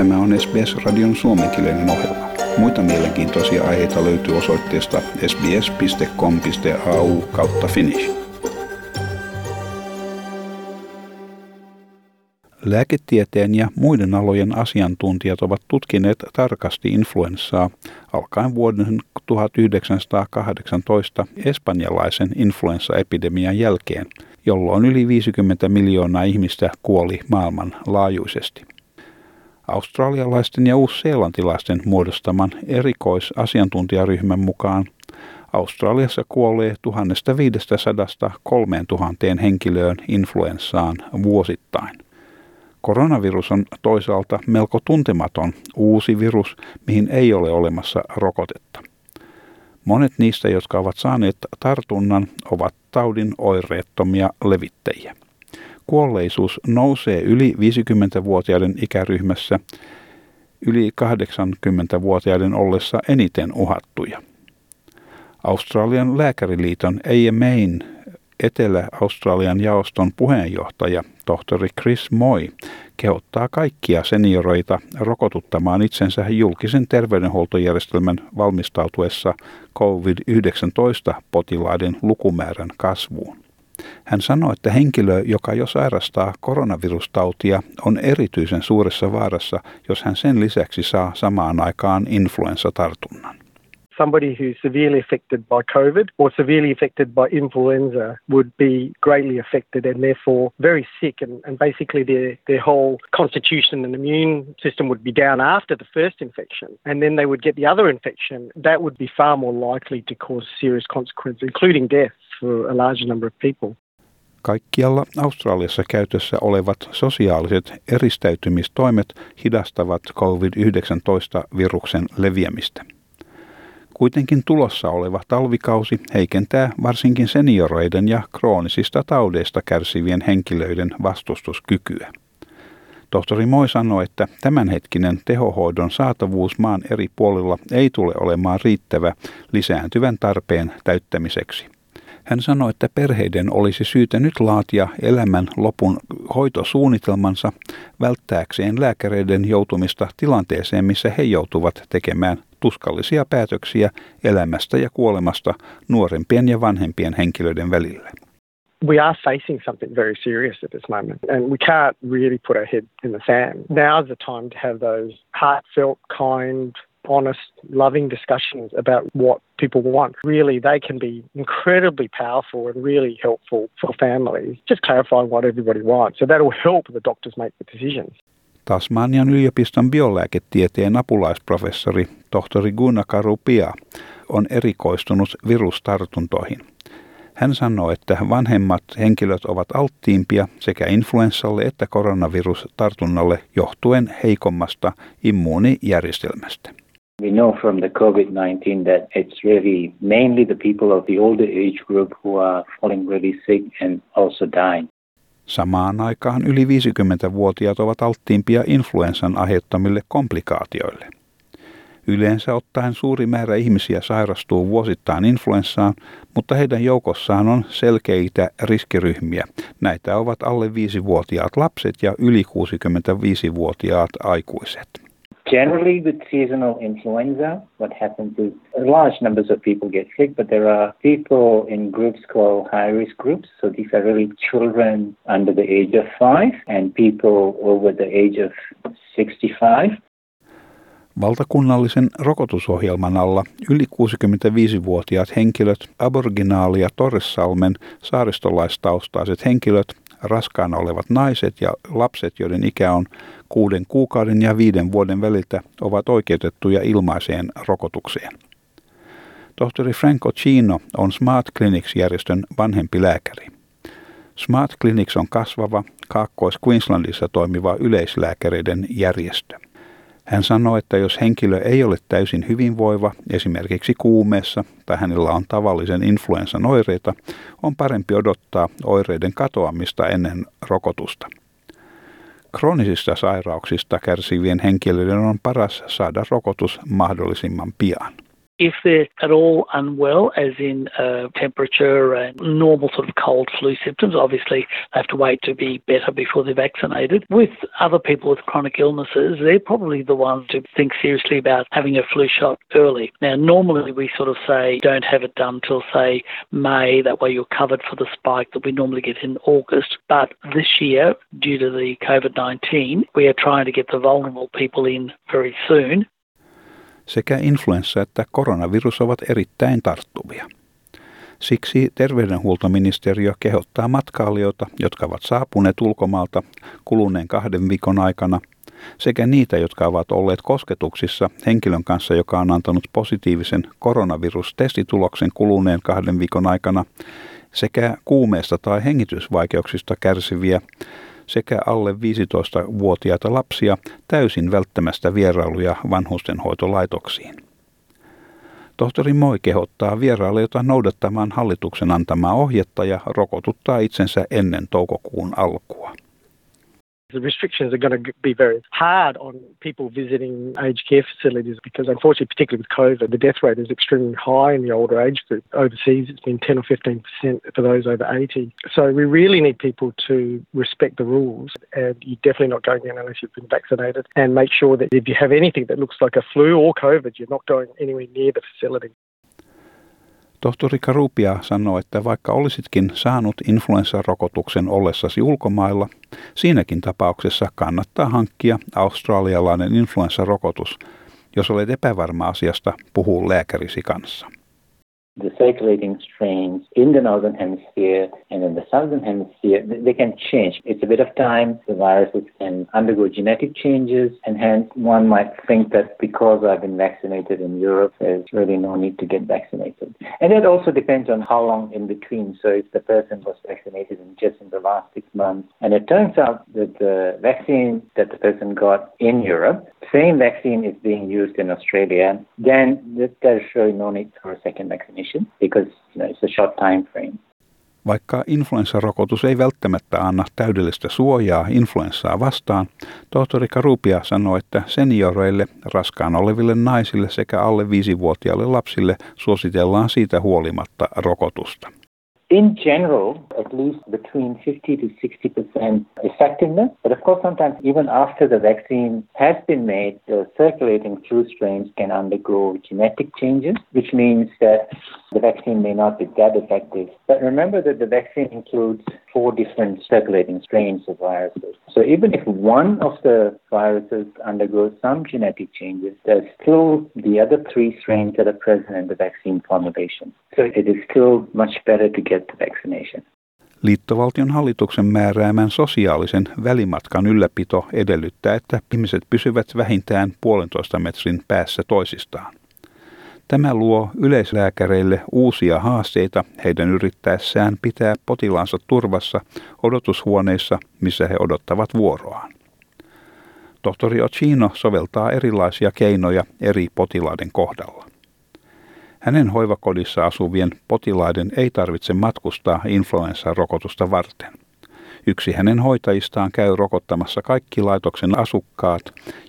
Tämä on SBS-radion suomenkielinen ohjelma. Muita mielenkiintoisia aiheita löytyy osoitteesta sbs.com.au kautta finnish. Lääketieteen ja muiden alojen asiantuntijat ovat tutkineet tarkasti influenssaa alkaen vuoden 1918 espanjalaisen influenssaepidemian jälkeen, jolloin yli 50 miljoonaa ihmistä kuoli maailmanlaajuisesti. Australialaisten ja uusseelantilaisten muodostaman erikoisasiantuntijaryhmän mukaan Australiassa kuolee 1500 3000 henkilöön influenssaan vuosittain. Koronavirus on toisaalta melko tuntematon uusi virus, mihin ei ole olemassa rokotetta. Monet niistä, jotka ovat saaneet tartunnan, ovat taudin oireettomia levittäjiä. Kuolleisuus nousee yli 50-vuotiaiden ikäryhmässä yli 80-vuotiaiden ollessa eniten uhattuja. Australian lääkäriliiton AMAin Etelä-Australian jaoston puheenjohtaja tohtori Chris Moy kehottaa kaikkia senioroita rokotuttamaan itsensä julkisen terveydenhuoltojärjestelmän valmistautuessa COVID-19-potilaiden lukumäärän kasvuun. Hän sanoi, että henkilö, joka jo sairastaa koronavirustautia, on erityisen suuressa vaarassa, jos hän sen lisäksi saa samaan aikaan influenssatartunnan. somebody who's severely affected by COVID or severely affected by influenza would be greatly affected and therefore very sick and, and basically their, their whole constitution and immune system would be down after the first infection and then they would get the other infection. That would be far more likely to cause serious consequences, including death for a large number of people. Kaikkialla Australiassa käytössä olevat sosiaaliset eristäytymistoimet hidastavat COVID-19-viruksen leviämistä. Kuitenkin tulossa oleva talvikausi heikentää varsinkin senioreiden ja kroonisista taudeista kärsivien henkilöiden vastustuskykyä. Tohtori Moi sanoi, että tämänhetkinen tehohoidon saatavuus maan eri puolilla ei tule olemaan riittävä lisääntyvän tarpeen täyttämiseksi. Hän sanoi, että perheiden olisi syytä nyt laatia elämän lopun hoitosuunnitelmansa välttääkseen lääkäreiden joutumista tilanteeseen, missä he joutuvat tekemään tuskallisia päätöksiä elämästä ja kuolemasta nuorempien ja vanhempien henkilöiden välillä. we are facing something very serious at this moment, and we can't really put our head in the sand. Now's the time to have those heartfelt, kind, honest, loving discussions about what people want. Really, they can be incredibly powerful and really helpful for families. Just clarifying what everybody wants. So that'll help the doctors make the decisions. Tasmanian yliopiston biolääketieteen apulaisprofessori tohtori Gunnar Karupia on erikoistunut virustartuntoihin. Hän sanoi, että vanhemmat henkilöt ovat alttiimpia sekä influenssalle että koronavirustartunnalle johtuen heikommasta immuunijärjestelmästä. We know from the COVID-19 that it's really mainly the people of the older age group who are falling really sick and also dying. Samaan aikaan yli 50-vuotiaat ovat alttiimpia influenssan aiheuttamille komplikaatioille. Yleensä ottaen suuri määrä ihmisiä sairastuu vuosittain influenssaan, mutta heidän joukossaan on selkeitä riskiryhmiä. Näitä ovat alle 5-vuotiaat lapset ja yli 65-vuotiaat aikuiset. Generally, with seasonal influenza, what happens is large numbers of people get sick, but there are people in groups called high risk groups. So these are really children under the age of five and people over the age of 65. Valtakunnallisen rokotusohjelman alla yli 65-vuotiaat henkilöt, aboriginaali- ja Torressalmen saaristolaistaustaiset henkilöt raskaana olevat naiset ja lapset, joiden ikä on kuuden kuukauden ja viiden vuoden väliltä, ovat oikeutettuja ilmaiseen rokotukseen. Tohtori Franco Chino on Smart Clinics-järjestön vanhempi lääkäri. Smart Clinics on kasvava Kaakkois-Queenslandissa toimiva yleislääkäreiden järjestö. Hän sanoi, että jos henkilö ei ole täysin hyvinvoiva, esimerkiksi kuumeessa tai hänellä on tavallisen influenssan oireita, on parempi odottaa oireiden katoamista ennen rokotusta. Kroonisista sairauksista kärsivien henkilöiden on paras saada rokotus mahdollisimman pian. If they're at all unwell, as in uh, temperature and normal sort of cold flu symptoms, obviously they have to wait to be better before they're vaccinated. With other people with chronic illnesses, they're probably the ones to think seriously about having a flu shot early. Now, normally we sort of say don't have it done till, say, May, that way you're covered for the spike that we normally get in August. But this year, due to the COVID 19, we are trying to get the vulnerable people in very soon. Sekä influenssa että koronavirus ovat erittäin tarttuvia. Siksi terveydenhuoltoministeriö kehottaa matkailijoita, jotka ovat saapuneet ulkomaalta kuluneen kahden viikon aikana, sekä niitä, jotka ovat olleet kosketuksissa henkilön kanssa, joka on antanut positiivisen koronavirustestituloksen kuluneen kahden viikon aikana, sekä kuumeesta tai hengitysvaikeuksista kärsiviä, sekä alle 15-vuotiaita lapsia täysin välttämästä vierailuja vanhustenhoitolaitoksiin. Tohtori Moi kehottaa vierailijoita noudattamaan hallituksen antamaa ohjetta ja rokotuttaa itsensä ennen toukokuun alkua. The restrictions are going to be very hard on people visiting aged care facilities because, unfortunately, particularly with COVID, the death rate is extremely high in the older age group. Overseas, it's been 10 or 15% for those over 80. So we really need people to respect the rules, and you're definitely not going in unless you've been vaccinated. And make sure that if you have anything that looks like a flu or COVID, you're not going anywhere near the facility. Tohtori Karupia sanoo, että vaikka olisitkin saanut influenssarokotuksen ollessasi ulkomailla, siinäkin tapauksessa kannattaa hankkia australialainen influenssarokotus. Jos olet epävarma asiasta, puhuu lääkärisi kanssa. The circulating strains in the northern hemisphere and in the southern hemisphere, they can change. It's a bit of time. The viruses can undergo genetic changes, and hence one might think that because I've been vaccinated in Europe, there's really no need to get vaccinated. And it also depends on how long in between. So if the person was vaccinated in just in the last six months, and it turns out that the vaccine that the person got in Europe, same vaccine is being used in Australia, then there's really no need for a second vaccination because you know, it's a short time frame. Vaikka influenssarokotus ei välttämättä anna täydellistä suojaa influenssaa vastaan, tohtori Karupia sanoi, että senioreille, raskaan oleville naisille sekä alle 5-vuotiaille lapsille suositellaan siitä huolimatta rokotusta. In general, at least between 50 to 60% effectiveness. But of course, sometimes even after the vaccine has been made, the circulating flu strains can undergo genetic changes, which means that the vaccine may not be that effective. But remember that the vaccine includes four different circulating strains of viruses. So even if one of the viruses undergoes some genetic changes, there's still the other three strains that are present in the vaccine formulation. So it is still much better to get the vaccination. Liittovaltion hallituksen määräämän sosiaalisen välimatkan ylläpito edellyttää, että ihmiset pysyvät vähintään puolentoista metrin päässä toisistaan. Tämä luo yleislääkäreille uusia haasteita heidän yrittäessään pitää potilaansa turvassa odotushuoneissa, missä he odottavat vuoroaan. Tohtori Ochino soveltaa erilaisia keinoja eri potilaiden kohdalla. Hänen hoivakodissa asuvien potilaiden ei tarvitse matkustaa influenssarokotusta varten. Yksi hänen hoitajistaan käy rokottamassa kaikki laitoksen asukkaat,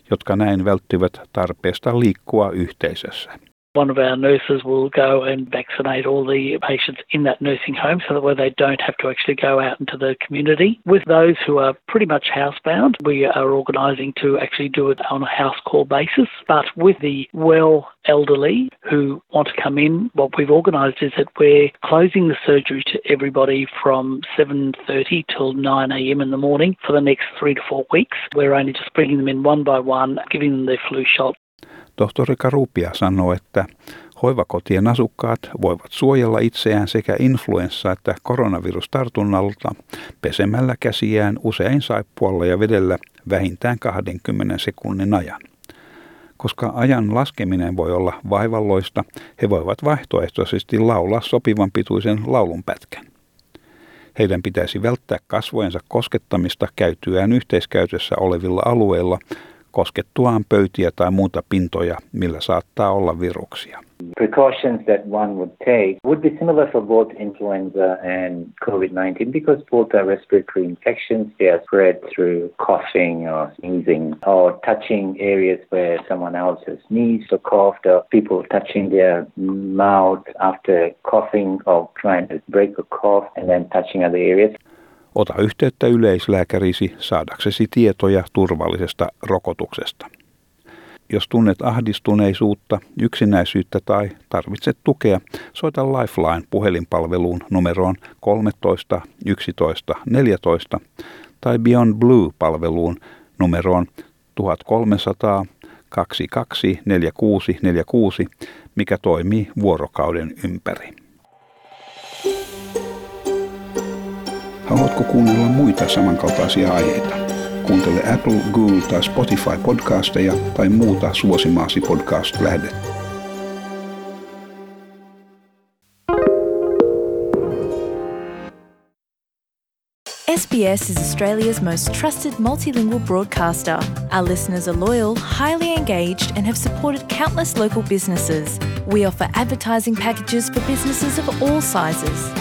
jotka näin välttyvät tarpeesta liikkua yhteisössä. One of our nurses will go and vaccinate all the patients in that nursing home so that way they don't have to actually go out into the community. With those who are pretty much housebound, we are organising to actually do it on a house call basis. But with the well elderly who want to come in, what we've organised is that we're closing the surgery to everybody from 7.30 till 9am in the morning for the next three to four weeks. We're only just bringing them in one by one, giving them their flu shot Tohtori Karupia sanoo, että hoivakotien asukkaat voivat suojella itseään sekä influenssa- että koronavirustartunnalta pesemällä käsiään usein saippualla ja vedellä vähintään 20 sekunnin ajan. Koska ajan laskeminen voi olla vaivalloista, he voivat vaihtoehtoisesti laulaa sopivan pituisen laulunpätkän. Heidän pitäisi välttää kasvojensa koskettamista käytyään yhteiskäytössä olevilla alueilla, koskettuaan pöytiä tai muuta pintoja, millä saattaa olla viruksia. Precautions that one would take would be similar for both influenza and COVID-19 because both are respiratory infections. They are spread through coughing or sneezing or touching areas where someone else has sneezed or coughed or people touching their mouth after coughing or trying to break a cough and then touching other areas. Ota yhteyttä yleislääkärisi saadaksesi tietoja turvallisesta rokotuksesta. Jos tunnet ahdistuneisuutta, yksinäisyyttä tai tarvitset tukea, soita Lifeline puhelinpalveluun numeroon 13 11 14 tai Beyond Blue-palveluun numeroon 1300 22 46 46, mikä toimii vuorokauden ympäri. Haluatko kuunnella muita samankaltaisia aiheita? Kuuntele Apple, Google tai Spotify podcasteja tai muuta suosimaasi podcast-lähdettä. SBS is Australia's most trusted multilingual broadcaster. Our listeners are loyal, highly engaged, and have supported countless local businesses. We offer advertising packages for businesses of all sizes.